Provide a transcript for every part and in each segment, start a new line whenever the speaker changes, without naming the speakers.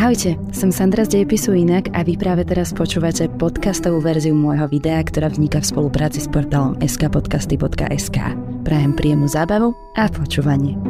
Ahojte, som Sandra z Dejepisu Inak a vy práve teraz počúvate podcastovú verziu môjho videa, ktorá vzniká v spolupráci s portálom skpodcasty.sk. Prajem príjemnú zábavu a počúvanie.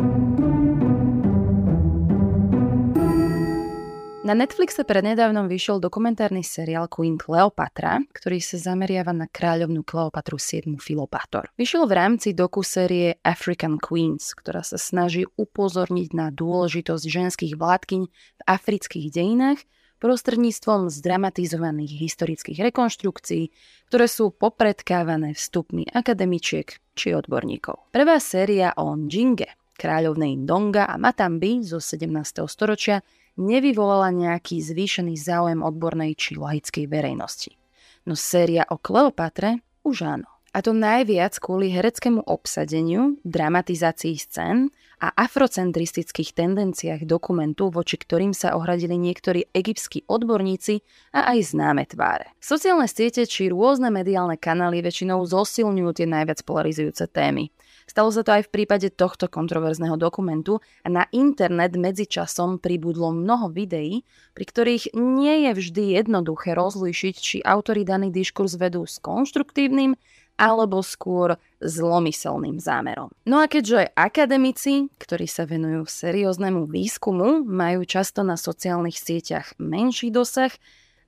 Na Netflixe prednedávnom vyšiel dokumentárny seriál Queen Cleopatra, ktorý sa zameriava na kráľovnú Kleopatru 7. Filopátor. Vyšiel v rámci dokusérie African Queens, ktorá sa snaží upozorniť na dôležitosť ženských vládkyň v afrických dejinách prostredníctvom zdramatizovaných historických rekonštrukcií, ktoré sú popredkávané vstupmi akademičiek či odborníkov. Prvá séria o Njinge, kráľovnej Ndonga a Matambi zo 17. storočia nevyvolala nejaký zvýšený záujem odbornej či laickej verejnosti. No séria o Kleopatre už áno. A to najviac kvôli hereckému obsadeniu, dramatizácii scén a afrocentristických tendenciách dokumentu, voči ktorým sa ohradili niektorí egyptskí odborníci a aj známe tváre. Sociálne siete či rôzne mediálne kanály väčšinou zosilňujú tie najviac polarizujúce témy. Stalo sa to aj v prípade tohto kontroverzného dokumentu a na internet medzičasom pribudlo mnoho videí, pri ktorých nie je vždy jednoduché rozlíšiť, či autori daný diskurs vedú s konštruktívnym alebo skôr zlomyselným zámerom. No a keďže akademici, ktorí sa venujú serióznemu výskumu, majú často na sociálnych sieťach menší dosah,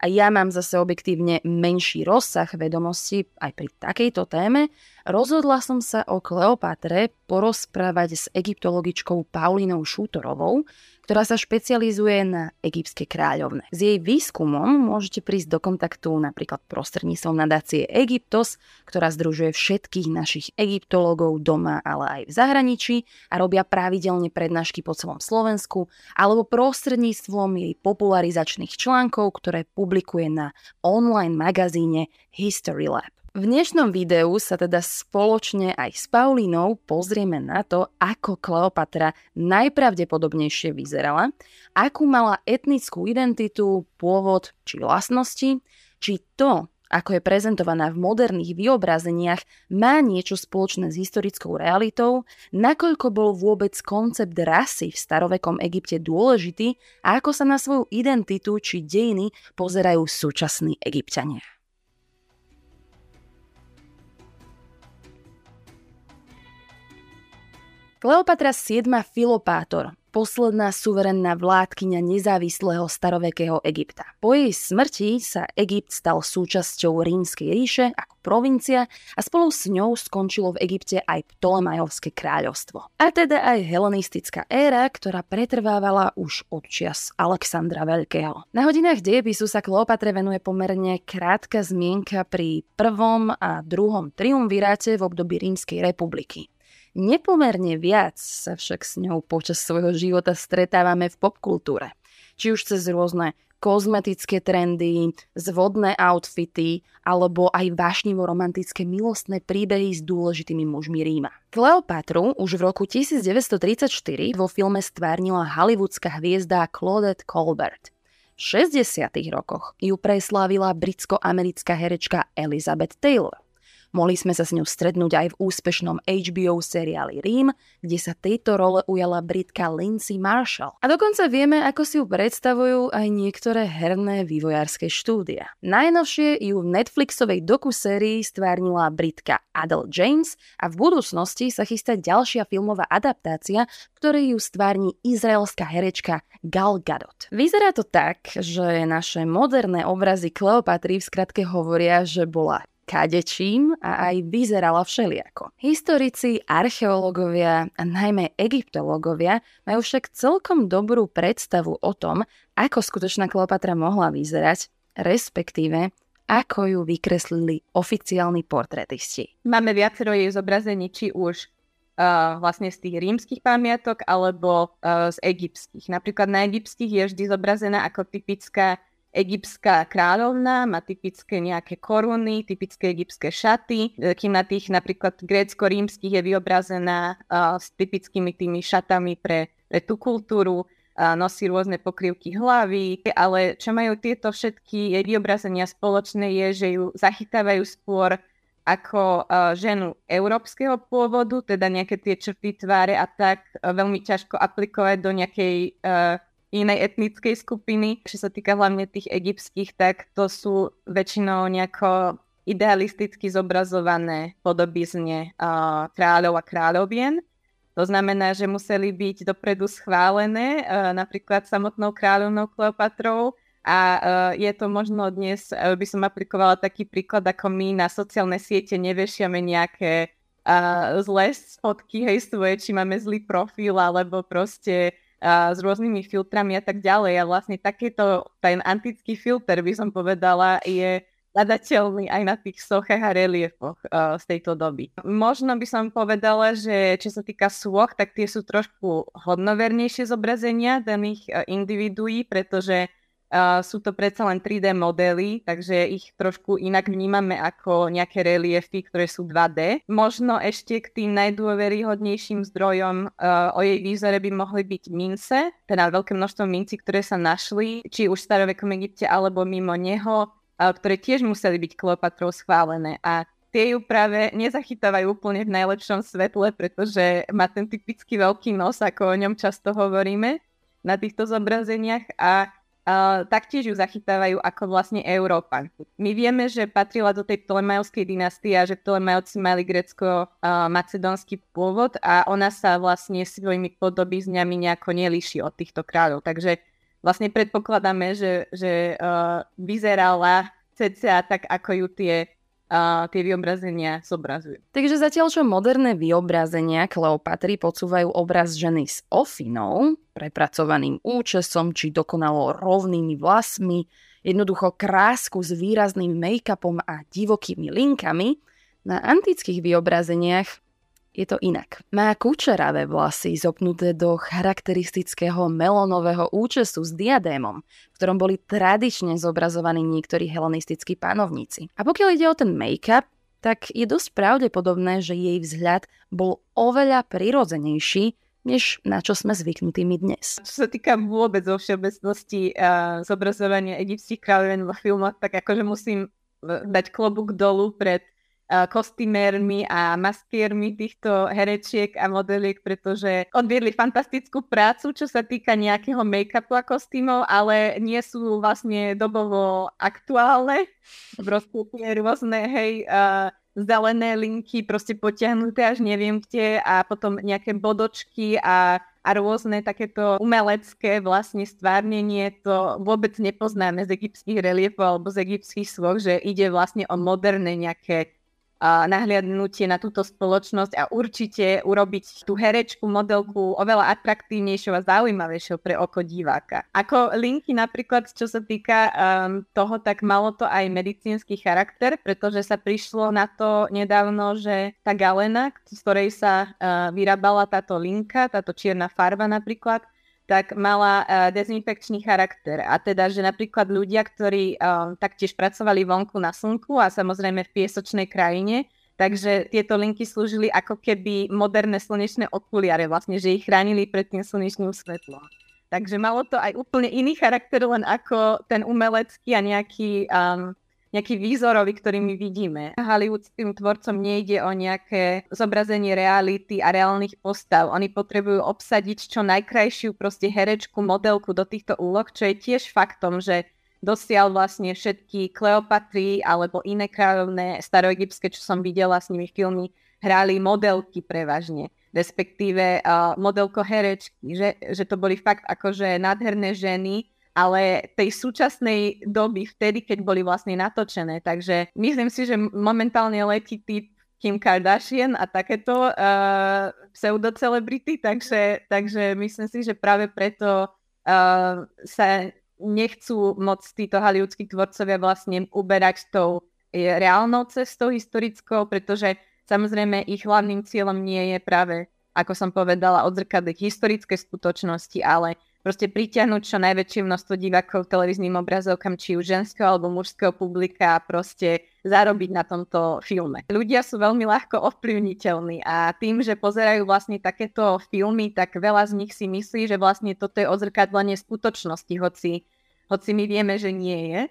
a ja mám zase objektívne menší rozsah vedomostí aj pri takejto téme, rozhodla som sa o Kleopatre porozprávať s egyptologičkou Paulinou Šútorovou, ktorá sa špecializuje na egyptské kráľovne. S jej výskumom môžete prísť do kontaktu napríklad prostredníctvom nadácie Egyptos, ktorá združuje všetkých našich egyptológov doma, ale aj v zahraničí a robia pravidelne prednášky po celom Slovensku, alebo prostredníctvom jej popularizačných článkov, ktoré publikuje na online magazíne History Lab. V dnešnom videu sa teda spoločne aj s Paulínou pozrieme na to, ako Kleopatra najpravdepodobnejšie vyzerala, akú mala etnickú identitu, pôvod či vlastnosti, či to, ako je prezentovaná v moderných vyobrazeniach, má niečo spoločné s historickou realitou, nakoľko bol vôbec koncept rasy v starovekom Egypte dôležitý a ako sa na svoju identitu či dejiny pozerajú súčasní egyptiania. Kleopatra VII Filopátor, posledná suverenná vládkyňa nezávislého starovekého Egypta. Po jej smrti sa Egypt stal súčasťou rímskej ríše ako provincia a spolu s ňou skončilo v Egypte aj Ptolemajovské kráľovstvo. A teda aj helenistická éra, ktorá pretrvávala už od čias Alexandra Veľkého. Na hodinách dejepisu sa Kleopatre venuje pomerne krátka zmienka pri prvom a druhom triumviráte v období Rímskej republiky. Nepomerne viac sa však s ňou počas svojho života stretávame v popkultúre. Či už cez rôzne kozmetické trendy, zvodné outfity alebo aj vášnivo romantické milostné príbehy s dôležitými mužmi Ríma. Kleopatru už v roku 1934 vo filme stvárnila hollywoodská hviezda Claudette Colbert. V 60. rokoch ju preslávila britsko-americká herečka Elizabeth Taylor. Mohli sme sa s ňou strednúť aj v úspešnom HBO seriáli Rím, kde sa tejto role ujala britka Lindsay Marshall. A dokonca vieme, ako si ju predstavujú aj niektoré herné vývojárske štúdia. Najnovšie ju v Netflixovej dokusérii stvárnila britka Adele James a v budúcnosti sa chystá ďalšia filmová adaptácia, ktorej ju stvárni izraelská herečka Gal Gadot. Vyzerá to tak, že naše moderné obrazy Kleopatry v skratke hovoria, že bola kadečím a aj vyzerala všeliako. Historici, archeológovia a najmä egyptológovia majú však celkom dobrú predstavu o tom, ako skutočná Kleopatra mohla vyzerať, respektíve ako ju vykreslili oficiálni portretisti.
Máme viacero jej zobrazení, či už uh, vlastne z tých rímskych pamiatok alebo uh, z egyptských. Napríklad na egyptských je vždy zobrazená ako typická egyptská kráľovna, má typické nejaké koruny, typické egyptské šaty, e, kým na tých napríklad grécko-rímskych je vyobrazená uh, s typickými tými šatami pre, pre tú kultúru, uh, nosí rôzne pokrývky hlavy, ale čo majú tieto všetky vyobrazenia spoločné je, že ju zachytávajú skôr ako uh, ženu európskeho pôvodu, teda nejaké tie črty tváre a tak veľmi ťažko aplikovať do nejakej uh, inej etnickej skupiny. Čo sa týka hlavne tých egyptských, tak to sú väčšinou nejako idealisticky zobrazované podobizne uh, kráľov a kráľovien. To znamená, že museli byť dopredu schválené uh, napríklad samotnou kráľovnou Kleopatrou a uh, je to možno dnes, uh, by som aplikovala taký príklad, ako my na sociálne siete nevešiame nejaké uh, zlé fotky, hej, svoje, či máme zlý profil, alebo proste s rôznymi filtrami a tak ďalej. A vlastne takéto, ten antický filter, by som povedala, je hľadateľný aj na tých sochách a reliefoch z tejto doby. Možno by som povedala, že čo sa týka soch, tak tie sú trošku hodnovernejšie zobrazenia daných uh, individuí, pretože Uh, sú to predsa len 3D modely, takže ich trošku inak vnímame ako nejaké reliefy, ktoré sú 2D. Možno ešte k tým najdôveryhodnejším zdrojom uh, o jej výzore by mohli byť mince, teda veľké množstvo mincí, ktoré sa našli, či už v starovekom Egypte alebo mimo neho ktoré tiež museli byť Kleopatrou schválené. A tie ju práve nezachytávajú úplne v najlepšom svetle, pretože má ten typický veľký nos, ako o ňom často hovoríme na týchto zobrazeniach a uh, taktiež ju zachytávajú ako vlastne Európa. My vieme, že patrila do tej Ptolemajovskej dynastie a že Ptolemajovci mali grecko-macedónsky pôvod a ona sa vlastne svojimi podobizňami nejako nelíši od týchto kráľov. Takže vlastne predpokladáme, že, že uh, vyzerala cca tak, ako ju tie, uh, tie vyobrazenia zobrazujú.
Takže zatiaľ, čo moderné vyobrazenia Kleopatry podsúvajú obraz ženy s ofinou, prepracovaným účesom či dokonalo rovnými vlasmi, jednoducho krásku s výrazným make-upom a divokými linkami, na antických vyobrazeniach je to inak. Má kučeravé vlasy zopnuté do charakteristického melónového účesu s diadémom, v ktorom boli tradične zobrazovaní niektorí helenistickí panovníci. A pokiaľ ide o ten make-up, tak je dosť pravdepodobné, že jej vzhľad bol oveľa prirodzenejší, než na čo sme zvyknutí my dnes.
Čo sa týka vôbec vo všeobecnosti uh, zobrazovania egyptských kráľovien vo filmoch, tak akože musím dať klobúk dolu pred kostýmérmi a maskérmi týchto herečiek a modeliek, pretože odviedli fantastickú prácu, čo sa týka nejakého make-upu a kostýmov, ale nie sú vlastne dobovo aktuálne. Proste tie rôzne, hej, uh, zelené linky proste potiahnuté až neviem kde a potom nejaké bodočky a a rôzne takéto umelecké vlastne stvárnenie to vôbec nepoznáme z egyptských reliefov alebo z egyptských svoch, že ide vlastne o moderné nejaké nahliadnutie na túto spoločnosť a určite urobiť tú herečku, modelku oveľa atraktívnejšou a zaujímavejšou pre oko diváka. Ako linky napríklad, čo sa týka um, toho, tak malo to aj medicínsky charakter, pretože sa prišlo na to nedávno, že tá galena, z ktorej sa uh, vyrábala táto linka, táto čierna farba napríklad, tak mala uh, dezinfekčný charakter. A teda, že napríklad ľudia, ktorí uh, taktiež pracovali vonku na slnku a samozrejme v piesočnej krajine, takže tieto linky slúžili ako keby moderné slnečné okuliare, vlastne, že ich chránili pred tým slnečným svetlom. Takže malo to aj úplne iný charakter, len ako ten umelecký a nejaký um, nejaký výzorový, ktorý my vidíme. Hollywoodským tvorcom nejde o nejaké zobrazenie reality a reálnych postav. Oni potrebujú obsadiť čo najkrajšiu proste herečku, modelku do týchto úloh, čo je tiež faktom, že dosiaľ vlastne všetky Kleopatry alebo iné kráľovné staroegyptské, čo som videla s nimi filmy, hrali modelky prevažne respektíve uh, modelko herečky, že, že to boli fakt akože nádherné ženy, ale tej súčasnej doby, vtedy, keď boli vlastne natočené. Takže myslím si, že momentálne letí typ Kim Kardashian a takéto uh, pseudocelebrity, takže, takže myslím si, že práve preto uh, sa nechcú moc títo hollywoodskí tvorcovia vlastne uberať tou reálnou cestou historickou, pretože samozrejme ich hlavným cieľom nie je práve, ako som povedala, odzrkadliť historické skutočnosti, ale proste pritiahnuť čo najväčšie množstvo divákov televíznym obrazovkám, či už ženského alebo mužského publika a proste zarobiť na tomto filme. Ľudia sú veľmi ľahko ovplyvniteľní a tým, že pozerajú vlastne takéto filmy, tak veľa z nich si myslí, že vlastne toto je odzrkadlenie skutočnosti, hoci, hoci my vieme, že nie je.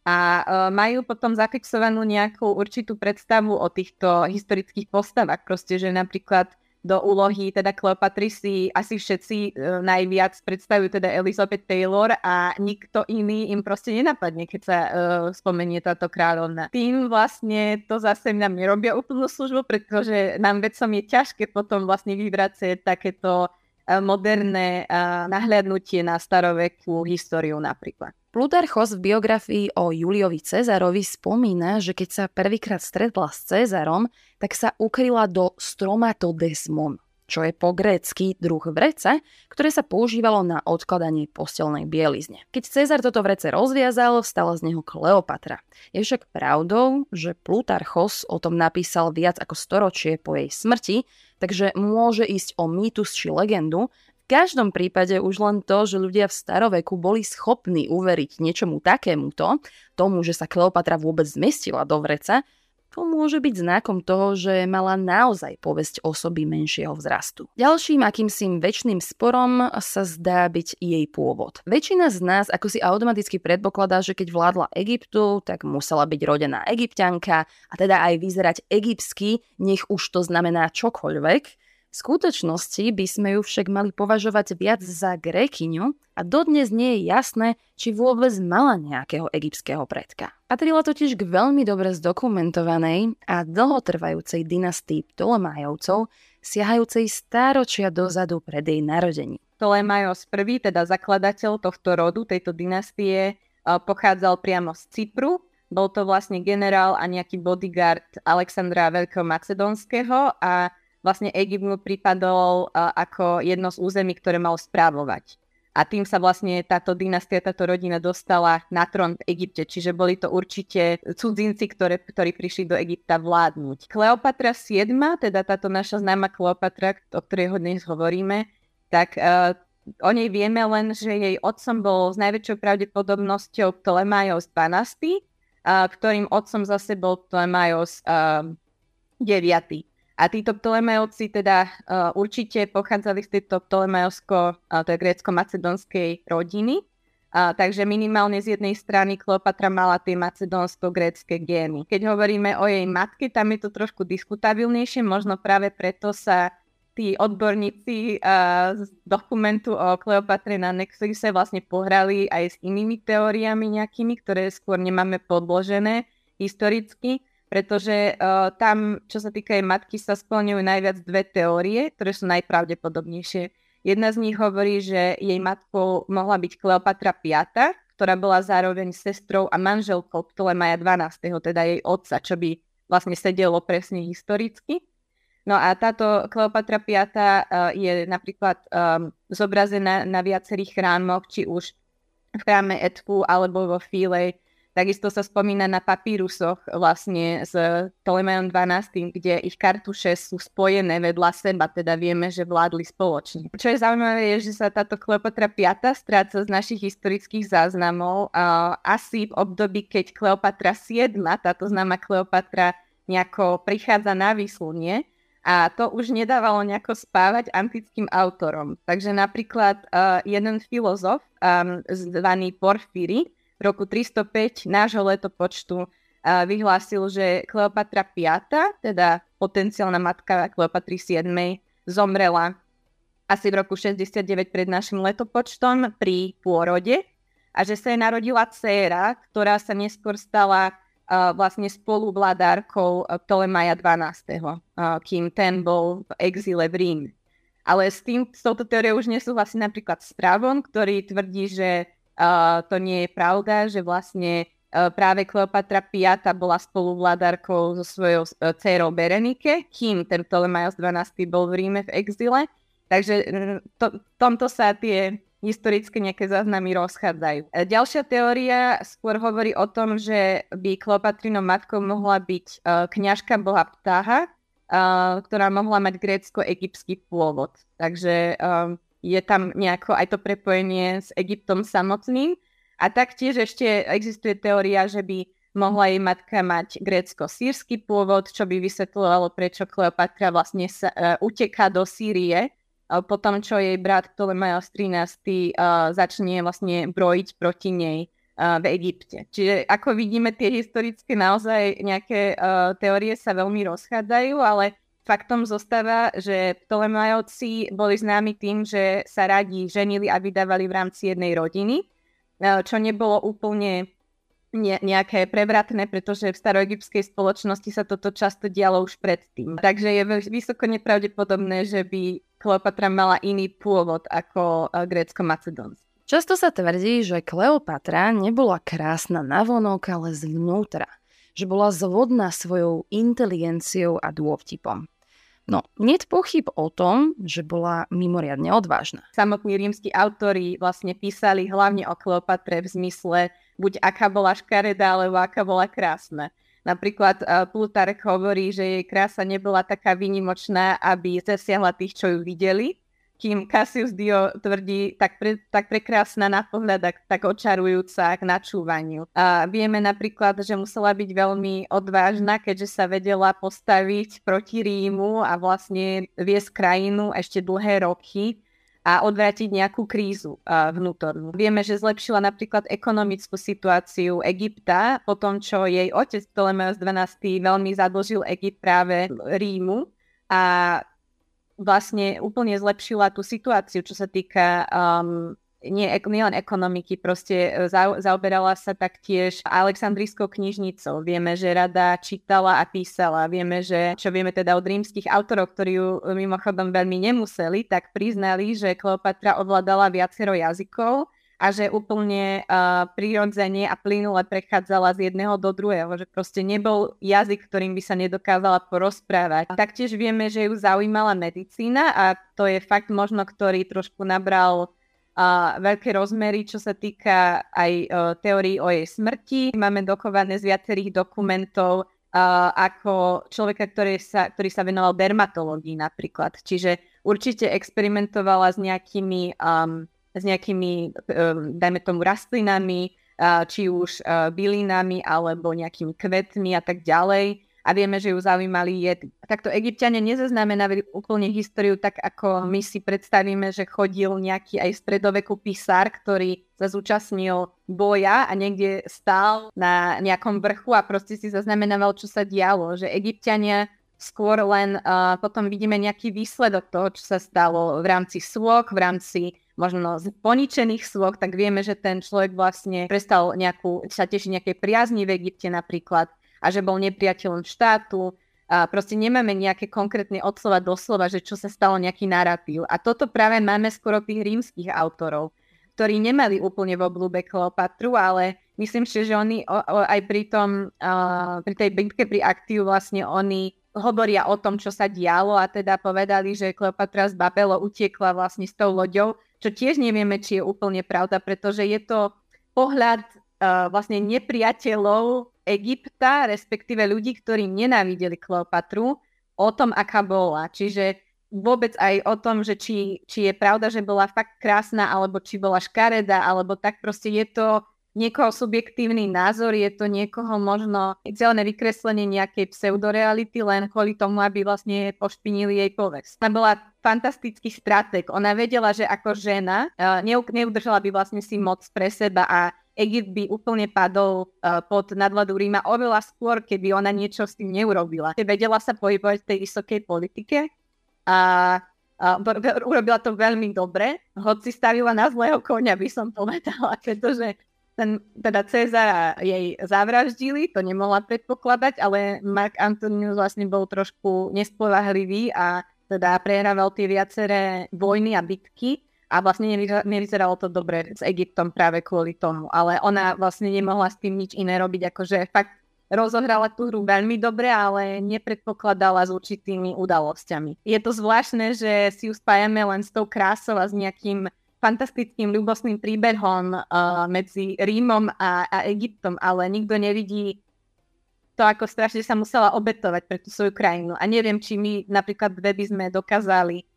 A uh, majú potom zafixovanú nejakú určitú predstavu o týchto historických postavách. Proste, že napríklad do úlohy teda Kleopatry si asi všetci uh, najviac predstavujú teda Elizabeth Taylor a nikto iný im proste nenapadne, keď sa uh, spomenie táto kráľovna. Tým vlastne to zase nám nerobia úplnú službu, pretože nám vedcom je ťažké potom vlastne vybrať takéto uh, moderné uh, nahliadnutie na starovekú históriu napríklad.
Plutarchos v biografii o Juliovi Cezarovi spomína, že keď sa prvýkrát stretla s Cezarom, tak sa ukryla do stromatodesmon, čo je po grécky druh vrece, ktoré sa používalo na odkladanie postelnej bielizne. Keď Cezar toto vrece rozviazal, vstala z neho Kleopatra. Je však pravdou, že Plutarchos o tom napísal viac ako storočie po jej smrti, takže môže ísť o mýtus či legendu, každom prípade už len to, že ľudia v staroveku boli schopní uveriť niečomu takémuto, tomu, že sa Kleopatra vôbec zmestila do vreca, to môže byť znakom toho, že mala naozaj povesť osoby menšieho vzrastu. Ďalším akýmsi väčšným sporom sa zdá byť jej pôvod. Väčšina z nás ako si automaticky predpokladá, že keď vládla Egyptu, tak musela byť rodená egyptianka a teda aj vyzerať egyptsky, nech už to znamená čokoľvek, v skutočnosti by sme ju však mali považovať viac za grékyňu a dodnes nie je jasné, či vôbec mala nejakého egyptského predka. Patrila totiž k veľmi dobre zdokumentovanej a dlhotrvajúcej dynastii Ptolemajovcov, siahajúcej stáročia dozadu pred jej narodení.
Ptolemajos I, teda zakladateľ tohto rodu, tejto dynastie, pochádzal priamo z Cypru. Bol to vlastne generál a nejaký bodyguard Alexandra Veľkého Macedónskeho a vlastne Egypt mu pripadol uh, ako jedno z území, ktoré mal správovať. A tým sa vlastne táto dynastia, táto rodina dostala na trón v Egypte, čiže boli to určite cudzinci, ktoré, ktorí prišli do Egypta vládnuť. Kleopatra VII, teda táto naša známa Kleopatra, o ktorej ho dnes hovoríme, tak uh, o nej vieme len, že jej otcom bol s najväčšou pravdepodobnosťou Ptolemaios XII, uh, ktorým otcom zase bol Ptolemaios uh, 9. A títo Ptolemajovci teda uh, určite pochádzali z tejto Ptolemajovsko, uh, to je grécko-macedonskej rodiny, uh, takže minimálne z jednej strany Kleopatra mala tie macedónsko-grécké gény. Keď hovoríme o jej matke, tam je to trošku diskutabilnejšie, možno práve preto sa tí odborníci uh, z dokumentu o Kleopatre na Nexuse vlastne pohrali aj s inými teóriami nejakými, ktoré skôr nemáme podložené historicky pretože uh, tam, čo sa týka jej matky, sa splňujú najviac dve teórie, ktoré sú najpravdepodobnejšie. Jedna z nich hovorí, že jej matkou mohla byť Kleopatra V, ktorá bola zároveň sestrou a manželkou Ptolemaja 12., teda jej otca, čo by vlastne sedelo presne historicky. No a táto Kleopatra V uh, je napríklad um, zobrazená na viacerých chrámoch, či už v chráme Etku alebo vo Fílej, Takisto sa spomína na papírusoch vlastne s Ptolemajom 12, kde ich kartuše sú spojené vedľa seba, teda vieme, že vládli spoločne. Čo je zaujímavé, je, že sa táto Kleopatra 5 stráca z našich historických záznamov uh, asi v období, keď Kleopatra 7, táto známa Kleopatra, nejako prichádza na výslunie a to už nedávalo nejako spávať antickým autorom. Takže napríklad uh, jeden filozof um, zvaný Porfíry, v roku 305 nášho letopočtu vyhlásil, že Kleopatra V, teda potenciálna matka Kleopatry VII, zomrela asi v roku 69 pred našim letopočtom pri pôrode a že sa jej narodila dcéra, ktorá sa neskôr stala uh, vlastne spoluvládárkou Ptolemaja 12., uh, kým ten bol v exile v Rím. Ale s, tým, s touto teóriou už nesúhlasí napríklad Stravon, ktorý tvrdí, že To nie je pravda, že vlastne uh, práve Kleopatra V bola spoluvládárkou so svojou uh, dcerou Berenike, kým ten Ptolemaios 12. bol v Ríme v exile. Takže to, tomto sa tie historické nejaké záznamy rozchádzajú. Ďalšia teória skôr hovorí o tom, že by Kleopatrinou matkou mohla byť kňažka boha Ptáha, ktorá mohla mať grécko-egyptský pôvod. Takže um, je tam nejako aj to prepojenie s Egyptom samotným. A taktiež ešte existuje teória, že by mohla jej matka mať grécko-sírsky pôvod, čo by vysvetľovalo, prečo Kleopatra vlastne sa, uh, uteká do Sýrie, uh, po tom, čo jej brat Ptolemaios 13. Uh, začne vlastne brojiť proti nej uh, v Egypte. Čiže ako vidíme, tie historické naozaj nejaké uh, teórie sa veľmi rozchádzajú, ale faktom zostáva, že Ptolemajovci boli známi tým, že sa radi ženili a vydávali v rámci jednej rodiny, čo nebolo úplne nejaké prevratné, pretože v staroegyptskej spoločnosti sa toto často dialo už predtým. Takže je vysoko nepravdepodobné, že by Kleopatra mala iný pôvod ako grécko-macedónsky.
Často sa tvrdí, že Kleopatra nebola krásna navonok, ale zvnútra. Že bola zvodná svojou inteligenciou a dôvtipom. No, nie pochyb o tom, že bola mimoriadne odvážna.
Samotní rímsky autori vlastne písali hlavne o Kleopatre v zmysle buď aká bola škaredá, alebo aká bola krásna. Napríklad uh, Plutarch hovorí, že jej krása nebola taká výnimočná, aby zasiahla tých, čo ju videli, kým Cassius Dio tvrdí tak, pre, tak prekrásna na pohľad, tak, tak očarujúca k načúvaniu. A vieme napríklad, že musela byť veľmi odvážna, keďže sa vedela postaviť proti Rímu a vlastne viesť krajinu ešte dlhé roky a odvrátiť nejakú krízu vnútornú. Vieme, že zlepšila napríklad ekonomickú situáciu Egypta po tom, čo jej otec Ptolemeus XII veľmi zadlžil Egypt práve Rímu a vlastne úplne zlepšila tú situáciu, čo sa týka um, nie, len ekonomiky, proste e, za, zaoberala sa taktiež Aleksandrijskou knižnicou. Vieme, že rada čítala a písala. Vieme, že, čo vieme teda od rímskych autorov, ktorí ju mimochodom veľmi nemuseli, tak priznali, že Kleopatra ovládala viacero jazykov a že úplne uh, prirodzene a plynule prechádzala z jedného do druhého, že proste nebol jazyk, ktorým by sa nedokázala porozprávať. Taktiež vieme, že ju zaujímala medicína a to je fakt možno, ktorý trošku nabral uh, veľké rozmery, čo sa týka aj uh, teórií o jej smrti. Máme dokované z viacerých dokumentov uh, ako človeka, ktorý sa, ktorý sa venoval dermatológii napríklad. Čiže určite experimentovala s nejakými um, s nejakými, ehm, dajme tomu, rastlinami, či už e, bylinami alebo nejakými kvetmi a tak ďalej. A vieme, že ju zaujímali jedy. Takto egyptiania nezaznamenali úplne históriu tak, ako my si predstavíme, že chodil nejaký aj stredoveku písar, ktorý sa zúčastnil boja a niekde stál na nejakom vrchu a proste si zaznamenával, čo sa dialo. Že egyptiania skôr len uh, potom vidíme nejaký výsledok toho, čo sa stalo v rámci slok, v rámci možno z poničených svok, tak vieme, že ten človek vlastne prestal nejakú, sa teší nejakej priazni v Egypte napríklad a že bol nepriateľom štátu. A proste nemáme nejaké konkrétne od slova do slova, že čo sa stalo nejaký narratív. A toto práve máme skoro tých rímskych autorov, ktorí nemali úplne v oblúbe Kleopatru, ale myslím si, že oni o, o, aj pri, tom, uh, pri tej bitke pri aktívu vlastne oni hovoria o tom, čo sa dialo a teda povedali, že Kleopatra z Babelo utiekla vlastne s tou loďou čo tiež nevieme, či je úplne pravda, pretože je to pohľad uh, vlastne nepriateľov Egypta, respektíve ľudí, ktorí nenávideli Kleopatru, o tom, aká bola. Čiže vôbec aj o tom, že či, či je pravda, že bola fakt krásna, alebo či bola škareda, alebo tak proste je to niekoho subjektívny názor, je to niekoho možno celé vykreslenie nejakej pseudoreality len kvôli tomu, aby vlastne pošpinili jej povesť. Ona bola fantastický strateg. Ona vedela, že ako žena uh, neudržala by vlastne si moc pre seba a Egypt by úplne padol uh, pod nadvladu Ríma oveľa skôr, keby ona niečo s tým neurobila. Vedela sa pohybovať v tej vysokej politike a uh, urobila to veľmi dobre, hoci stavila na zlého konia, by som povedala, pretože ten, teda Cezara jej zavraždili, to nemohla predpokladať, ale Mark Antonius vlastne bol trošku nespovahlivý a teda prehrával tie viaceré vojny a bitky a vlastne nevyzeralo to dobre s Egyptom práve kvôli tomu. Ale ona vlastne nemohla s tým nič iné robiť, akože fakt rozohrala tú hru veľmi dobre, ale nepredpokladala s určitými udalosťami. Je to zvláštne, že si ju spájame len s tou krásou a s nejakým fantastickým ľubostným príbehom uh, medzi Rímom a, a Egyptom, ale nikto nevidí to, ako strašne sa musela obetovať pre tú svoju krajinu. A neviem, či my napríklad by sme dokázali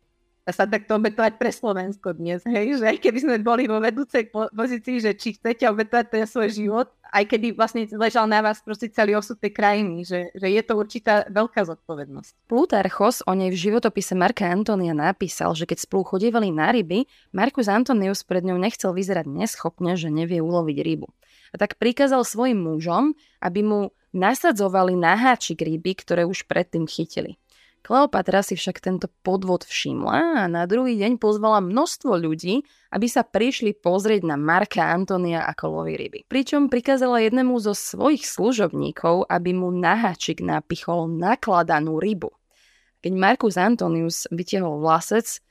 sa takto obetovať pre Slovensko dnes, hej, že keby sme boli vo vedúcej pozícii, že či chcete obetovať ten svoj život, aj kedy vlastne ležal na vás proste celý osud tej krajiny, že, že je to určitá veľká zodpovednosť.
Plutarchos o nej v životopise Marka Antonia napísal, že keď spolu chodievali na ryby, Markus Antonius pred ňou nechcel vyzerať neschopne, že nevie uloviť rybu. A tak prikázal svojim mužom, aby mu nasadzovali na háčik ryby, ktoré už predtým chytili. Kleopatra si však tento podvod všimla a na druhý deň pozvala množstvo ľudí, aby sa prišli pozrieť na Marka Antonia ako loví ryby. Pričom prikázala jednému zo svojich služobníkov, aby mu na hačik napichol nakladanú rybu. Keď Markus Antonius vytiahol vlasec,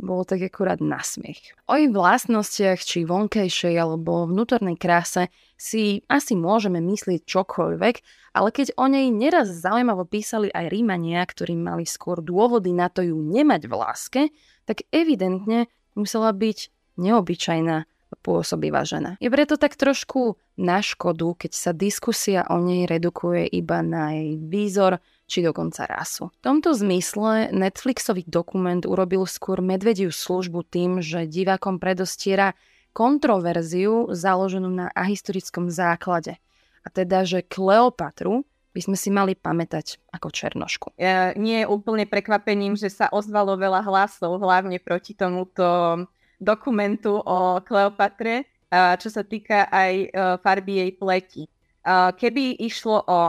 bolo tak akurát na smiech. O ich vlastnostiach, či vonkejšej alebo vnútornej kráse si asi môžeme myslieť čokoľvek, ale keď o nej neraz zaujímavo písali aj Rímania, ktorí mali skôr dôvody na to ju nemať v láske, tak evidentne musela byť neobyčajná pôsobivá žena. Je preto tak trošku na škodu, keď sa diskusia o nej redukuje iba na jej výzor, či dokonca rasu. V tomto zmysle Netflixový dokument urobil skôr medvediu službu tým, že divákom predostiera kontroverziu založenú na ahistorickom základe. A teda, že Kleopatru by sme si mali pamätať ako černošku.
Ja, nie je úplne prekvapením, že sa ozvalo veľa hlasov, hlavne proti tomuto dokumentu o Kleopatre, čo sa týka aj e, farby jej pleti. Keby išlo o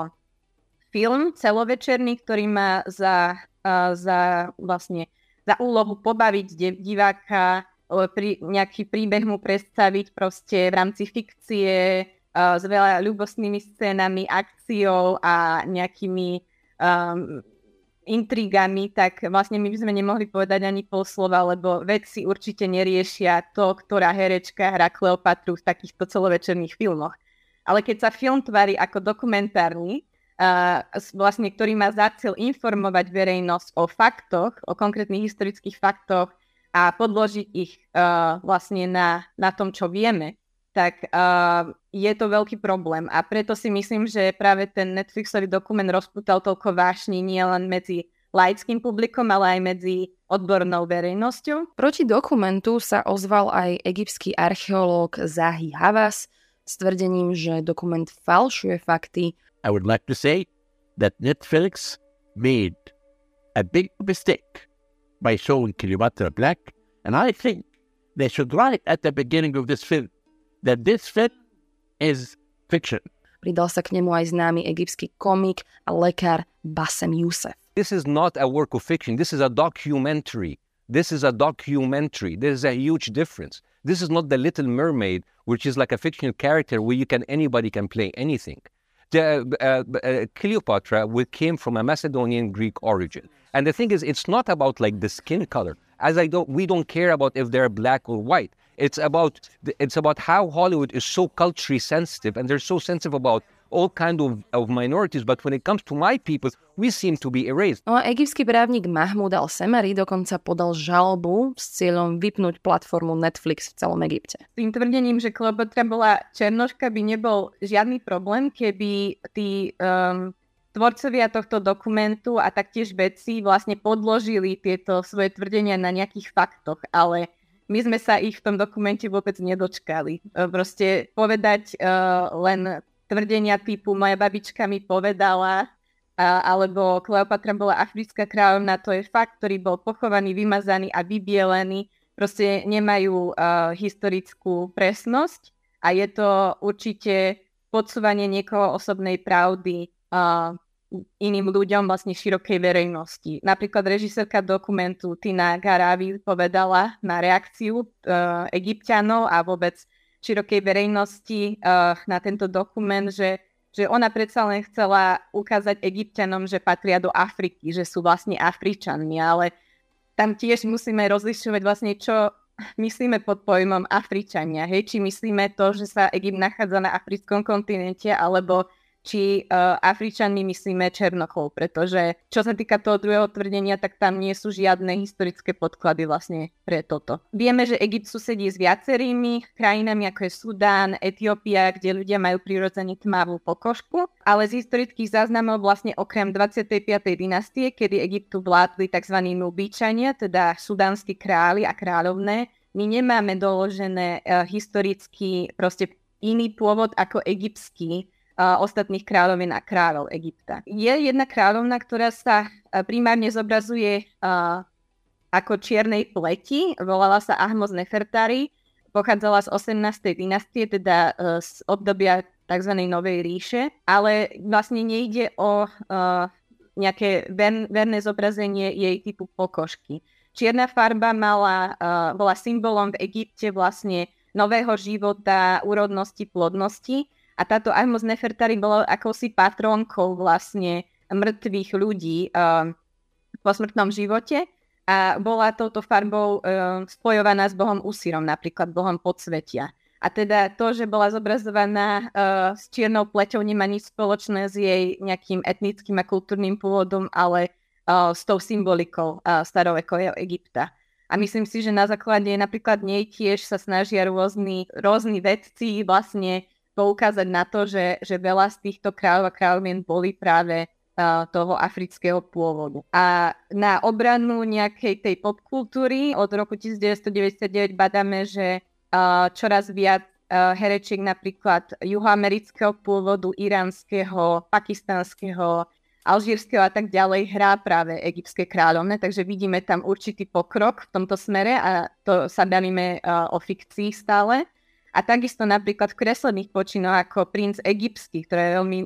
film celovečerný, ktorý má za, za vlastne za úlohu pobaviť diváka, pri, nejaký príbeh mu predstaviť proste v rámci fikcie s veľa ľubostnými scénami, akciou a nejakými um, intrigami, tak vlastne my by sme nemohli povedať ani pol slova, lebo vedci určite neriešia to, ktorá herečka hrá Kleopatru v takýchto celovečerných filmoch. Ale keď sa film tvári ako dokumentárny, vlastne, ktorý má za cieľ informovať verejnosť o faktoch, o konkrétnych historických faktoch a podložiť ich uh, vlastne na, na tom, čo vieme, tak uh, je to veľký problém. A preto si myslím, že práve ten Netflixový dokument rozputal toľko vášni nielen medzi laickým publikom, ale aj medzi odbornou verejnosťou.
Proti dokumentu sa ozval aj egyptský archeológ Zahi Havas s tvrdením, že dokument falšuje fakty
I would like to say that Netflix made a big mistake by showing Cleopatra black, and I think they should write at the beginning of this film that this film is fiction.
Pridal sa k nemu aj známy egyptský komik a lekár Bassem Youssef.
This is not a work of fiction. This is a documentary. This is a documentary. There's a huge difference. This is not the Little Mermaid, which is like a fictional character where you can anybody can play anything. The, uh, uh, Cleopatra came from a Macedonian Greek origin. And the thing is, it's not about like the skin color. As I don't, we don't care about if they're black or white. It's about it's about how Hollywood is so culturally sensitive, and they're so sensitive about all kind of, of minorities, but when it comes to my people, we seem to be erased.
No a egyptský právnik Mahmoud al-Semari dokonca podal žalobu s cieľom vypnúť platformu Netflix v celom Egypte.
Tým tvrdením, že Kleopatra bola černoška, by nebol žiadny problém, keby tí um, tvorcovia tohto dokumentu a taktiež vedci vlastne podložili tieto svoje tvrdenia na nejakých faktoch, ale my sme sa ich v tom dokumente vôbec nedočkali. Proste povedať uh, len tvrdenia typu moja babička mi povedala, alebo Kleopatra bola africká kráľovna, to je fakt, ktorý bol pochovaný, vymazaný a vybielený. Proste nemajú uh, historickú presnosť a je to určite podsúvanie niekoho osobnej pravdy uh, iným ľuďom, vlastne širokej verejnosti. Napríklad režisérka dokumentu Tina Garavi povedala na reakciu uh, egyptianov a vôbec širokej verejnosti uh, na tento dokument, že, že ona predsa len chcela ukázať egyptianom, že patria do Afriky, že sú vlastne Afričanmi, ale tam tiež musíme rozlišovať vlastne, čo myslíme pod pojmom Afričania. Hej? Či myslíme to, že sa Egypt nachádza na africkom kontinente, alebo či uh, Afričanmi myslíme Černochov, pretože čo sa týka toho druhého tvrdenia, tak tam nie sú žiadne historické podklady vlastne pre toto. Vieme, že Egypt susedí s viacerými krajinami, ako je Sudán, Etiópia, kde ľudia majú prirodzene tmavú pokožku, ale z historických záznamov vlastne okrem 25. dynastie, kedy Egyptu vládli tzv. Nubíčania, teda sudánsky králi a kráľovné, my nemáme doložené uh, historický proste iný pôvod ako egyptský, ostatných kráľovín a kráľov Egypta. Je jedna kráľovna, ktorá sa uh, primárne zobrazuje ako čiernej pleti, volala sa Ahmos Nefertari, pochádzala z 18. dynastie, teda uh, z obdobia tzv. Novej ríše, ale vlastne nejde o uh, nejaké ver, verné zobrazenie jej typu pokožky. Čierna farba mala, bola symbolom v Egypte vlastne nového života, úrodnosti, plodnosti a táto Ahmos Nefertari bola akousi patrónkou vlastne mŕtvych ľudí uh, po smrtnom živote a bola touto farbou uh, spojovaná s bohom Usírom, napríklad bohom podsvetia. A teda to, že bola zobrazovaná uh, s čiernou pleťou, nemá nič spoločné s jej nejakým etnickým a kultúrnym pôvodom, ale uh, s tou symbolikou uh, starovekového Egypta. A myslím si, že na základe napríklad nej tiež sa snažia rôzni, rôzni vedci vlastne poukázať na to, že, že veľa z týchto kráľov a kráľovien boli práve toho afrického pôvodu. A na obranu nejakej tej popkultúry od roku 1999 badáme, že čoraz viac herečiek napríklad juhoamerického pôvodu, iránskeho, pakistanského, alžírskeho a tak ďalej hrá práve egyptské kráľovne, takže vidíme tam určitý pokrok v tomto smere a to sa bavíme o fikcii stále. A takisto napríklad v kreslených počinoch ako Princ egyptský, ktorá je veľmi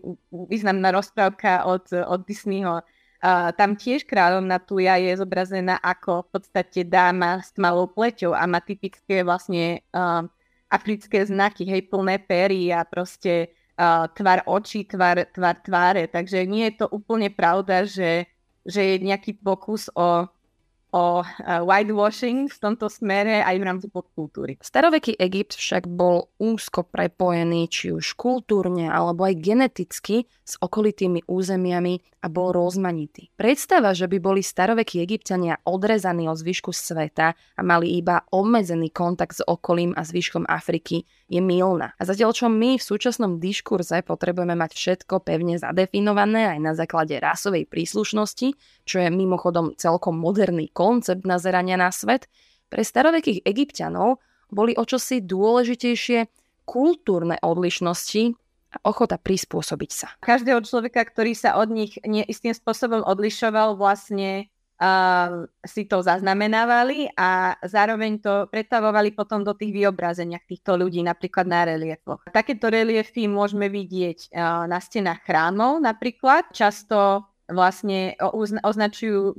významná rozprávka od, od Disneyho Uh, tam tiež kráľovna Tuja je zobrazená ako v podstate dáma s tmavou pleťou a má typické vlastne uh, africké znaky, hej, plné pery a proste uh, tvar očí, tvar, tvar tváre. Takže nie je to úplne pravda, že, že je nejaký pokus o o whitewashing v tomto smere aj v rámci podkultúry.
Staroveký Egypt však bol úzko prepojený či už kultúrne alebo aj geneticky s okolitými územiami a bol rozmanitý. Predstava, že by boli starovekí egyptiania odrezaní od zvyšku sveta a mali iba obmedzený kontakt s okolím a zvyškom Afriky, je milná. A zatiaľ čo my v súčasnom diskurze potrebujeme mať všetko pevne zadefinované aj na základe rasovej príslušnosti, čo je mimochodom celkom moderný koncept nazerania na svet, pre starovekých egyptianov boli o čosi dôležitejšie kultúrne odlišnosti a ochota prispôsobiť sa.
Každého človeka, ktorý sa od nich istým spôsobom odlišoval, vlastne uh, si to zaznamenávali a zároveň to pretavovali potom do tých vyobrazeniach týchto ľudí, napríklad na reliefoch. Takéto reliefy môžeme vidieť uh, na stenách chrámov napríklad. Často vlastne označujú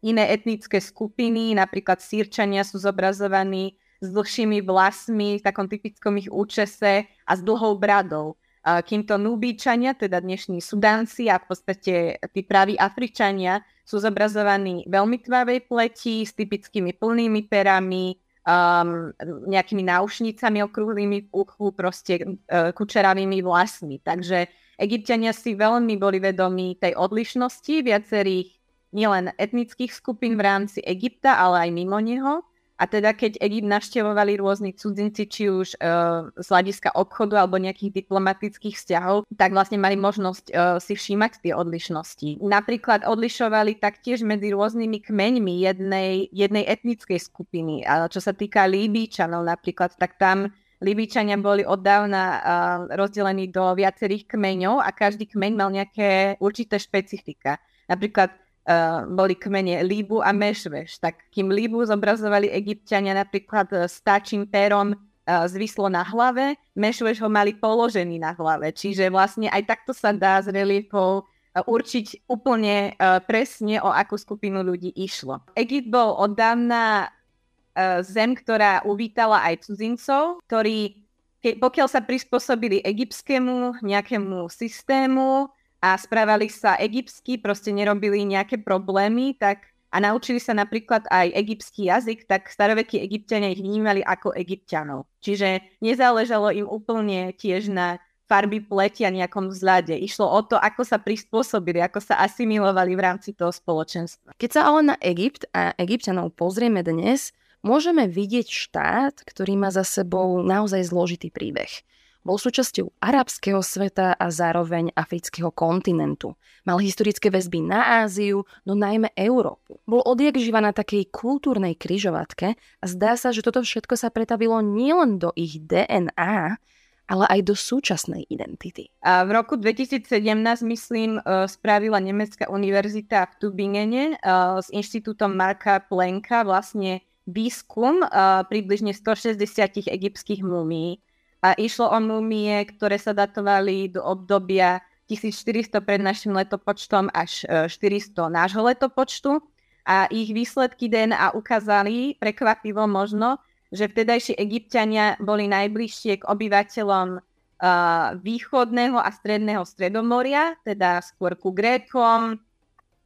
iné etnické skupiny, napríklad sírčania sú zobrazovaní s dlhšími vlasmi, v takom typickom ich účese a s dlhou bradou. Kýmto Nubíčania, teda dnešní Sudánci a v podstate tí praví Afričania sú zobrazovaní veľmi tmavej pleti s typickými plnými perami, um, nejakými náušnicami okrúhlými v uchu, proste uh, kučeravými vlasmi. Takže Egyptiania si veľmi boli vedomí tej odlišnosti viacerých nielen etnických skupín v rámci Egypta, ale aj mimo neho. A teda keď Egypt navštevovali rôzni cudzinci, či už uh, z hľadiska obchodu alebo nejakých diplomatických vzťahov, tak vlastne mali možnosť uh, si všímať tie odlišnosti. Napríklad odlišovali taktiež medzi rôznymi kmeňmi jednej, jednej etnickej skupiny. A čo sa týka Líbíčanov napríklad, tak tam Libíčania boli od dávna uh, rozdelení do viacerých kmeňov a každý kmeň mal nejaké určité špecifika. Napríklad uh, boli kmene Líbu a Mešveš. Tak kým Líbu zobrazovali egyptiania napríklad uh, s táčim perom uh, zvislo na hlave, Mešveš ho mali položený na hlave. Čiže vlastne aj takto sa dá z reliefov uh, určiť úplne presne, o akú skupinu ľudí išlo. Egypt bol od dávna uh, zem, ktorá uvítala aj cudzincov, ktorí keď, pokiaľ sa prispôsobili egyptskému nejakému systému, a správali sa egyptsky, proste nerobili nejaké problémy, tak a naučili sa napríklad aj egyptský jazyk, tak starovekí egyptiania ich vnímali ako egyptianov. Čiže nezáležalo im úplne tiež na farby pletia nejakom vzhľade. Išlo o to, ako sa prispôsobili, ako sa asimilovali v rámci toho spoločenstva.
Keď sa ale na Egypt a egyptianov pozrieme dnes, môžeme vidieť štát, ktorý má za sebou naozaj zložitý príbeh. Bol súčasťou arabského sveta a zároveň afrického kontinentu. Mal historické väzby na Áziu, no najmä Európu. Bol odjak živa na takej kultúrnej kryžovatke a zdá sa, že toto všetko sa pretavilo nielen do ich DNA, ale aj do súčasnej identity.
A v roku 2017, myslím, e, spravila Nemecká univerzita v Tübingene e, s inštitútom Marka Plenka vlastne výskum e, približne 160 egyptských mumí a išlo o mumie, ktoré sa datovali do obdobia 1400 pred našim letopočtom až 400 nášho letopočtu. A ich výsledky DNA ukázali, prekvapivo možno, že vtedajší egyptiania boli najbližšie k obyvateľom uh, východného a stredného stredomoria, teda skôr ku Grékom,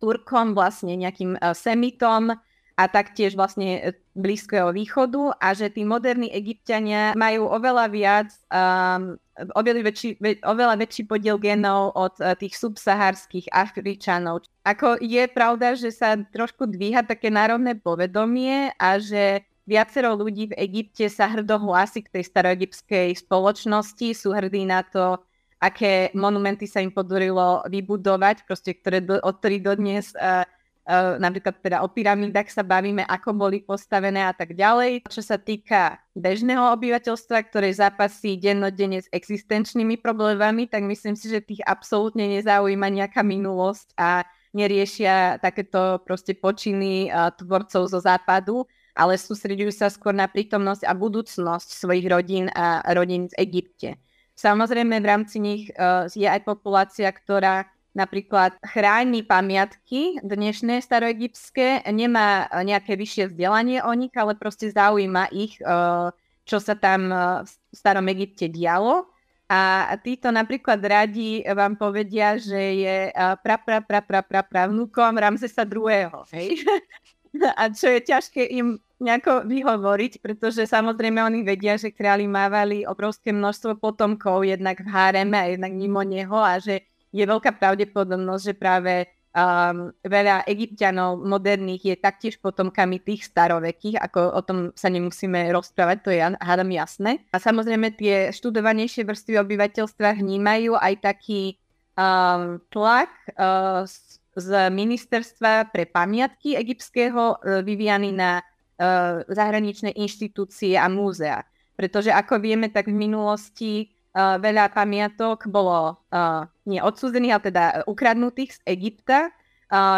Turkom, vlastne nejakým uh, Semitom, a taktiež vlastne e, Blízkeho východu a že tí moderní egyptiania majú oveľa viac, um, väčší, oveľa väčší podiel genov od uh, tých subsahárských Afričanov. Ako je pravda, že sa trošku dvíha také národné povedomie a že viacero ľudí v Egypte sa hrdo hlási k tej staroegyptskej spoločnosti, sú hrdí na to, aké monumenty sa im podarilo vybudovať, proste, ktoré do, od ktorých dodnes uh, Uh, napríklad teda o pyramídach sa bavíme, ako boli postavené a tak ďalej. Čo sa týka bežného obyvateľstva, ktoré zápasí dennodenne s existenčnými problémami, tak myslím si, že tých absolútne nezaujíma nejaká minulosť a neriešia takéto proste počiny uh, tvorcov zo západu, ale sústredujú sa skôr na prítomnosť a budúcnosť svojich rodín a rodín v Egypte. Samozrejme v rámci nich uh, je aj populácia, ktorá napríklad chráni pamiatky dnešné staroegyptské, nemá nejaké vyššie vzdelanie o nich, ale proste zaujíma ich, eh, čo sa tam eh, v starom Egypte dialo. A títo napríklad radi vám povedia, že je eh, pra, pra, pra, pra, pra, pravnúkom Ramzesa II. Hej? A čo je ťažké im nejako vyhovoriť, pretože samozrejme oni vedia, že králi mávali obrovské množstvo potomkov jednak v háreme a jednak mimo neho a že je veľká pravdepodobnosť, že práve um, veľa egyptianov moderných je taktiež potomkami tých starovekých, ako o tom sa nemusíme rozprávať, to je hádam jasné. A samozrejme tie študovanejšie vrstvy obyvateľstva vnímajú aj taký um, tlak uh, z, z ministerstva pre pamiatky egyptského uh, vyvíjaný na uh, zahraničné inštitúcie a múzea. Pretože ako vieme, tak v minulosti uh, veľa pamiatok bolo uh, nie odsúdených, ale teda ukradnutých z Egypta,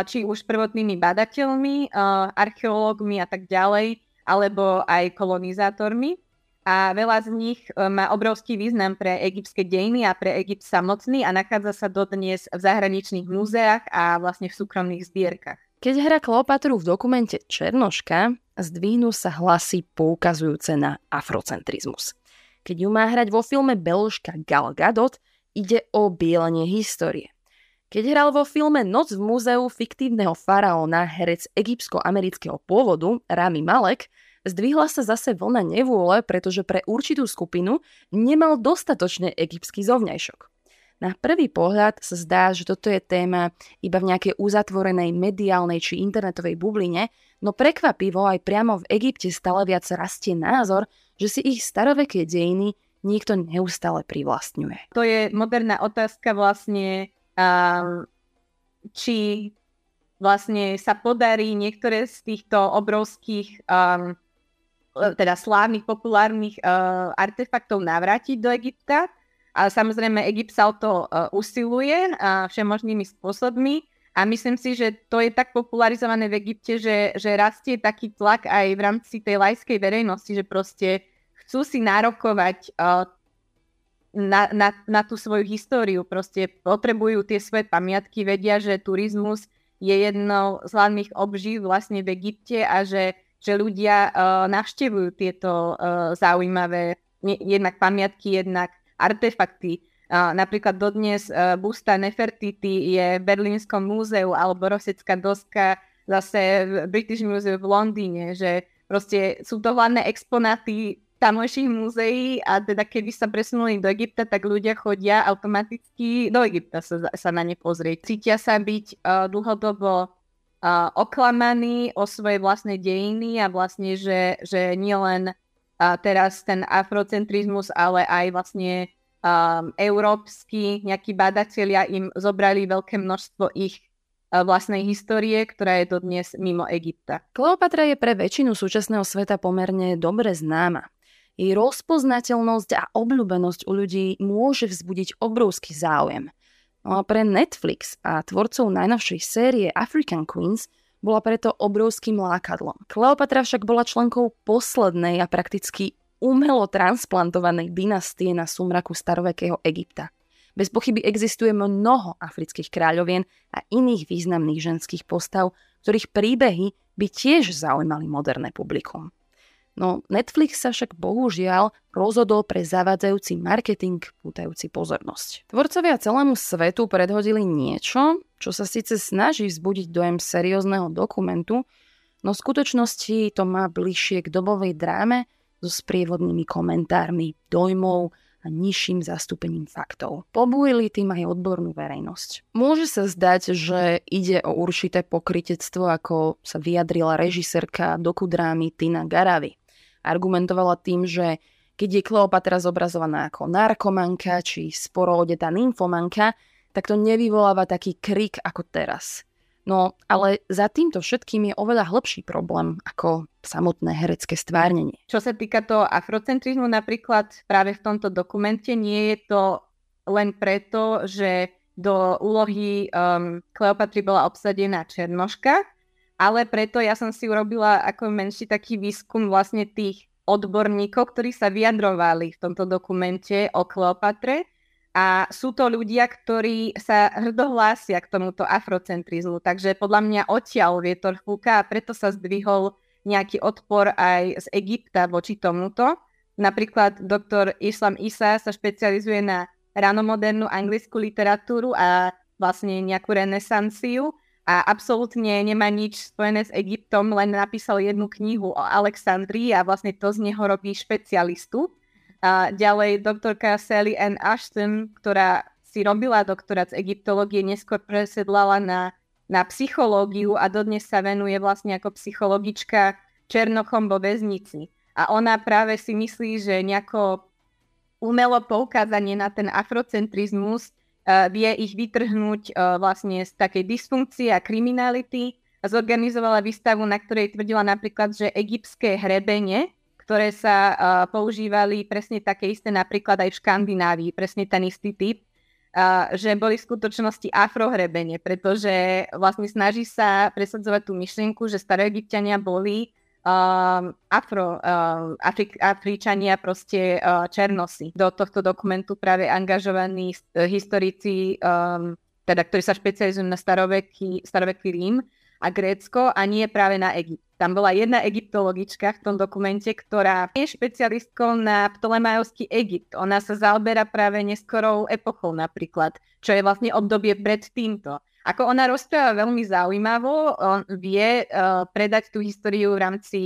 či už prvotnými badateľmi, archeológmi a tak ďalej, alebo aj kolonizátormi. A veľa z nich uh, má obrovský význam pre egyptské dejiny a pre Egypt samotný a nachádza sa dodnes v zahraničných múzeách a vlastne v súkromných zbierkach.
Keď hra Kleopatru v dokumente Černoška, zdvihnú sa hlasy poukazujúce na afrocentrizmus. Keď ju má hrať vo filme Beložka Gal Gadot, ide o bielenie histórie. Keď hral vo filme Noc v múzeu fiktívneho faraóna herec egyptsko-amerického pôvodu Rami Malek, zdvihla sa zase vlna nevôle, pretože pre určitú skupinu nemal dostatočne egyptský zovňajšok. Na prvý pohľad sa zdá, že toto je téma iba v nejakej uzatvorenej mediálnej či internetovej bubline, no prekvapivo aj priamo v Egypte stále viac rastie názor, že si ich staroveké dejiny niekto neustále privlastňuje.
To je moderná otázka vlastne, um, či vlastne sa podarí niektoré z týchto obrovských um, teda slávnych, populárnych uh, artefaktov navrátiť do Egypta. A samozrejme Egypt sa o to uh, usiluje uh, všemožnými spôsobmi. A myslím si, že to je tak popularizované v Egypte, že, že rastie taký tlak aj v rámci tej lajskej verejnosti, že proste chcú si nárokovať uh, na, na, na tú svoju históriu. Proste potrebujú tie svoje pamiatky, vedia, že turizmus je jednou z hlavných obžív vlastne v Egypte a že, že ľudia uh, navštevujú tieto uh, zaujímavé jednak pamiatky, jednak artefakty. Napríklad dodnes busta Nefertiti je v Berlínskom múzeu alebo Rosecká doska zase v British Museum v Londýne, že proste sú to hlavné exponáty tamojších múzeí a teda keby sa presunuli do Egypta, tak ľudia chodia automaticky do Egypta sa, sa na ne pozrieť. Cítia sa byť uh, dlhodobo uh, oklamaní o svoje vlastné dejiny a vlastne, že, že nielen uh, teraz ten afrocentrizmus, ale aj vlastne um, európsky nejakí badatelia im zobrali veľké množstvo ich vlastnej histórie, ktorá je dodnes mimo Egypta.
Kleopatra je pre väčšinu súčasného sveta pomerne dobre známa. Jej rozpoznateľnosť a obľúbenosť u ľudí môže vzbudiť obrovský záujem. No a pre Netflix a tvorcov najnovšej série African Queens bola preto obrovským lákadlom. Kleopatra však bola členkou poslednej a prakticky umelo transplantovanej dynastie na sumraku starovekého Egypta. Bez pochyby existuje mnoho afrických kráľovien a iných významných ženských postav, ktorých príbehy by tiež zaujímali moderné publikum. No Netflix sa však bohužiaľ rozhodol pre zavádzajúci marketing pútajúci pozornosť. Tvorcovia celému svetu predhodili niečo, čo sa síce snaží vzbudiť dojem seriózneho dokumentu, no v skutočnosti to má bližšie k dobovej dráme so sprievodnými komentármi, dojmov a nižším zastúpením faktov. Pobújili tým aj odbornú verejnosť. Môže sa zdať, že ide o určité pokritectvo, ako sa vyjadrila režisérka dokudrámy Tina Garavy argumentovala tým, že keď je Kleopatra zobrazovaná ako narkomanka či sporo odetá nymfomanka, tak to nevyvoláva taký krik ako teraz. No, ale za týmto všetkým je oveľa hlbší problém ako samotné herecké stvárnenie.
Čo sa týka toho afrocentrizmu, napríklad práve v tomto dokumente nie je to len preto, že do úlohy um, Kleopatry bola obsadená Černoška, ale preto ja som si urobila ako menší taký výskum vlastne tých odborníkov, ktorí sa vyjadrovali v tomto dokumente o Kleopatre. A sú to ľudia, ktorí sa hrdohlásia k tomuto afrocentrizmu, takže podľa mňa odtiaľ vietor fúka a preto sa zdvihol nejaký odpor aj z Egypta voči tomuto. Napríklad doktor Islam Isa sa špecializuje na ranomodernú anglickú literatúru a vlastne nejakú renesanciu a absolútne nemá nič spojené s Egyptom, len napísal jednu knihu o Alexandrii a vlastne to z neho robí špecialistu. A ďalej doktorka Sally Ann Ashton, ktorá si robila doktorát z egyptológie, neskôr presedlala na, na psychológiu a dodnes sa venuje vlastne ako psychologička Černochom vo väznici. A ona práve si myslí, že nejako umelo poukázanie na ten afrocentrizmus vie ich vytrhnúť uh, vlastne z takej dysfunkcie a kriminality a zorganizovala výstavu, na ktorej tvrdila napríklad, že egyptské hrebenie, ktoré sa uh, používali presne také isté napríklad aj v Škandinávii, presne ten istý typ, že boli v skutočnosti afrohrebenie, pretože vlastne snaží sa presadzovať tú myšlienku, že staroegyptiania boli uh, afro, uh, Afrik, Afričania, proste uh, Černosy. Do tohto dokumentu práve angažovaní uh, historici, um, teda, ktorí sa špecializujú na staroveký, staroveký Rím a Grécko a nie práve na Egypt. Tam bola jedna egyptologička v tom dokumente, ktorá je špecialistkou na Ptolemajovský Egypt. Ona sa zaoberá práve neskorou epochou napríklad, čo je vlastne obdobie pred týmto. Ako ona rozpráva veľmi zaujímavo, on vie uh, predať tú históriu v rámci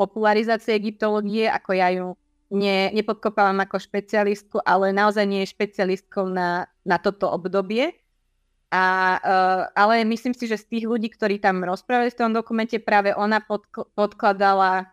popularizácie egyptológie, ako ja ju ne, nepodkopávam ako špecialistku, ale naozaj nie je špecialistkou na, na toto obdobie. A, uh, ale myslím si, že z tých ľudí, ktorí tam rozprávali v tom dokumente, práve ona podk- podkladala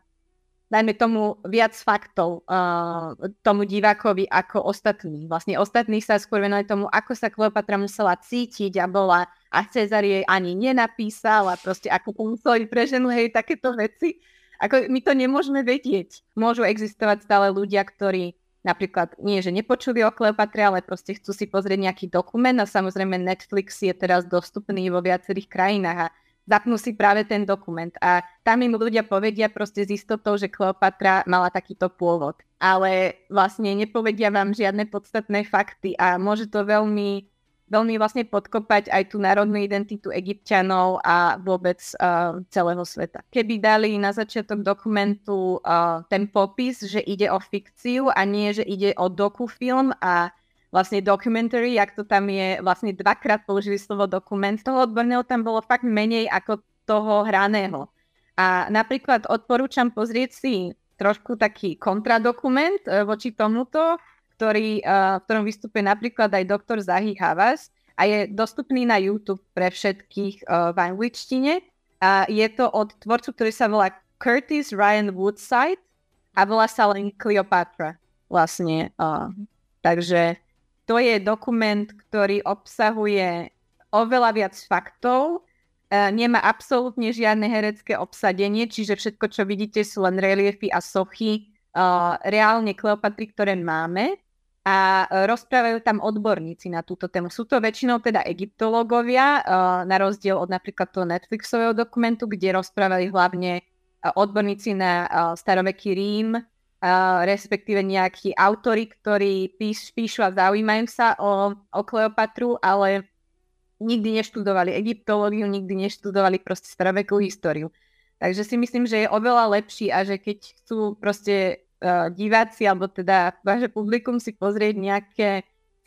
dajme tomu viac faktov uh, tomu divákovi ako ostatní. Vlastne ostatní sa skôr venovali tomu, ako sa Kleopatra musela cítiť a bola a Cezar jej ani nenapísal a proste ako to museli preženú, hej, takéto veci. Ako my to nemôžeme vedieť. Môžu existovať stále ľudia, ktorí napríklad nie, že nepočuli o Kleopatre, ale proste chcú si pozrieť nejaký dokument a samozrejme Netflix je teraz dostupný vo viacerých krajinách a zapnú si práve ten dokument a tam im ľudia povedia proste s istotou, že Kleopatra mala takýto pôvod. Ale vlastne nepovedia vám žiadne podstatné fakty a môže to veľmi, veľmi vlastne podkopať aj tú národnú identitu egyptianov a vôbec uh, celého sveta. Keby dali na začiatok dokumentu uh, ten popis, že ide o fikciu a nie, že ide o dokufilm a vlastne documentary, jak to tam je, vlastne dvakrát použili slovo dokument. Toho odborného tam bolo fakt menej ako toho hraného. A napríklad odporúčam pozrieť si trošku taký kontradokument e, voči tomuto, ktorý, e, v ktorom vystupuje napríklad aj doktor Zahi Havas a je dostupný na YouTube pre všetkých e, v angličtine. A je to od tvorcu, ktorý sa volá Curtis Ryan Woodside a volá sa len Cleopatra vlastne. takže to je dokument, ktorý obsahuje oveľa viac faktov, nemá absolútne žiadne herecké obsadenie, čiže všetko, čo vidíte, sú len reliefy a sochy reálne Kleopatry, ktoré máme a rozprávajú tam odborníci na túto tému. Sú to väčšinou teda egyptológovia, e, na rozdiel od napríklad toho Netflixového dokumentu, kde rozprávali hlavne odborníci na staroveký Rím, respektíve nejakí autory, ktorí píš, píšu a zaujímajú sa o, o Kleopatru, ale nikdy neštudovali egyptológiu, nikdy neštudovali proste starovekovú históriu. Takže si myslím, že je oveľa lepší a že keď chcú proste uh, diváci alebo teda vaše publikum si pozrieť nejaké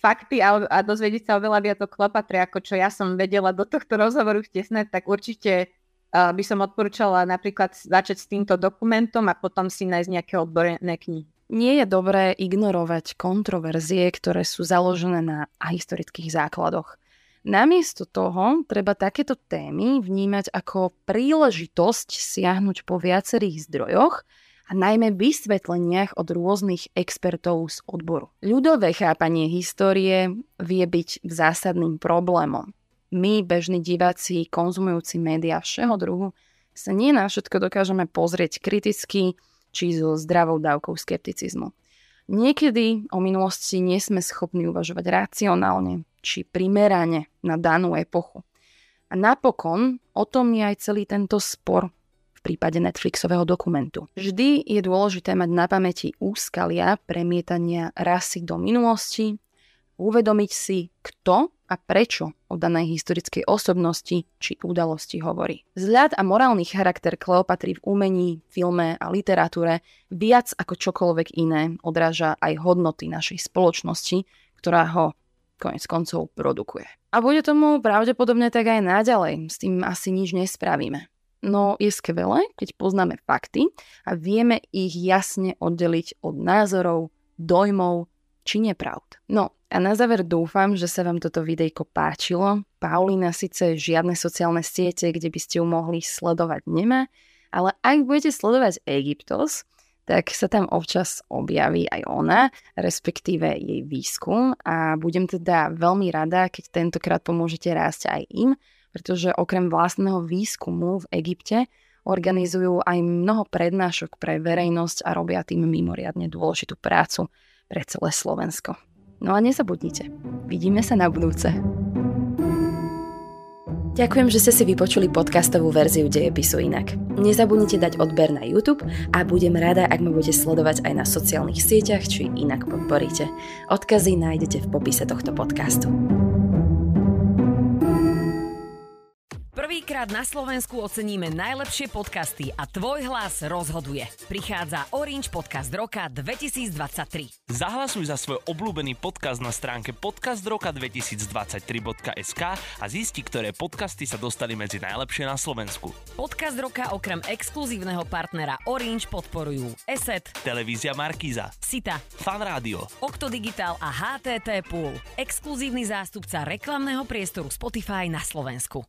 fakty a, a dozvedieť sa oveľa viac o Kleopatre, ako čo ja som vedela do tohto rozhovoru vtesnať, tak určite uh, by som odporúčala napríklad začať s týmto dokumentom a potom si nájsť nejaké odborné knihy.
Nie je dobré ignorovať kontroverzie, ktoré sú založené na historických základoch. Namiesto toho treba takéto témy vnímať ako príležitosť siahnuť po viacerých zdrojoch a najmä vysvetleniach od rôznych expertov z odboru. Ľudové chápanie histórie vie byť zásadným problémom. My, bežní diváci, konzumujúci médiá všeho druhu, sa nie na všetko dokážeme pozrieť kriticky či so zdravou dávkou skepticizmu. Niekedy o minulosti nie sme schopní uvažovať racionálne či primerane na danú epochu. A napokon o tom je aj celý tento spor v prípade Netflixového dokumentu. Vždy je dôležité mať na pamäti úskalia premietania rasy do minulosti, uvedomiť si, kto a prečo o danej historickej osobnosti či udalosti hovorí. Vzhľad a morálny charakter Kleopatry v umení, filme a literatúre viac ako čokoľvek iné odráža aj hodnoty našej spoločnosti, ktorá ho konec koncov produkuje. A bude tomu pravdepodobne tak aj naďalej, s tým asi nič nespravíme. No je skvelé, keď poznáme fakty a vieme ich jasne oddeliť od názorov, dojmov či nepravd. No a na záver dúfam, že sa vám toto videjko páčilo. Paulina síce žiadne sociálne siete, kde by ste ju mohli sledovať nemá, ale ak budete sledovať Egyptos, tak sa tam občas objaví aj ona, respektíve jej výskum a budem teda veľmi rada, keď tentokrát pomôžete rásť aj im, pretože okrem vlastného výskumu v Egypte organizujú aj mnoho prednášok pre verejnosť a robia tým mimoriadne dôležitú prácu pre celé Slovensko. No a nezabudnite, vidíme sa na budúce. Ďakujem, že ste si vypočuli podcastovú verziu Dejepisu inak. Nezabudnite dať odber na YouTube a budem rada, ak ma budete sledovať aj na sociálnych sieťach, či inak podporíte. Odkazy nájdete v popise tohto podcastu.
Prvýkrát na Slovensku oceníme najlepšie podcasty a tvoj hlas rozhoduje. Prichádza Orange Podcast Roka 2023.
Zahlasuj za svoj obľúbený podcast na stránke podcastroka2023.sk a zisti, ktoré podcasty sa dostali medzi najlepšie na Slovensku.
Podcast Roka okrem exkluzívneho partnera Orange podporujú ESET,
Televízia Markíza,
Sita,
Fan Rádio,
Okto Digital a HTT Pool. Exkluzívny zástupca reklamného priestoru Spotify na Slovensku.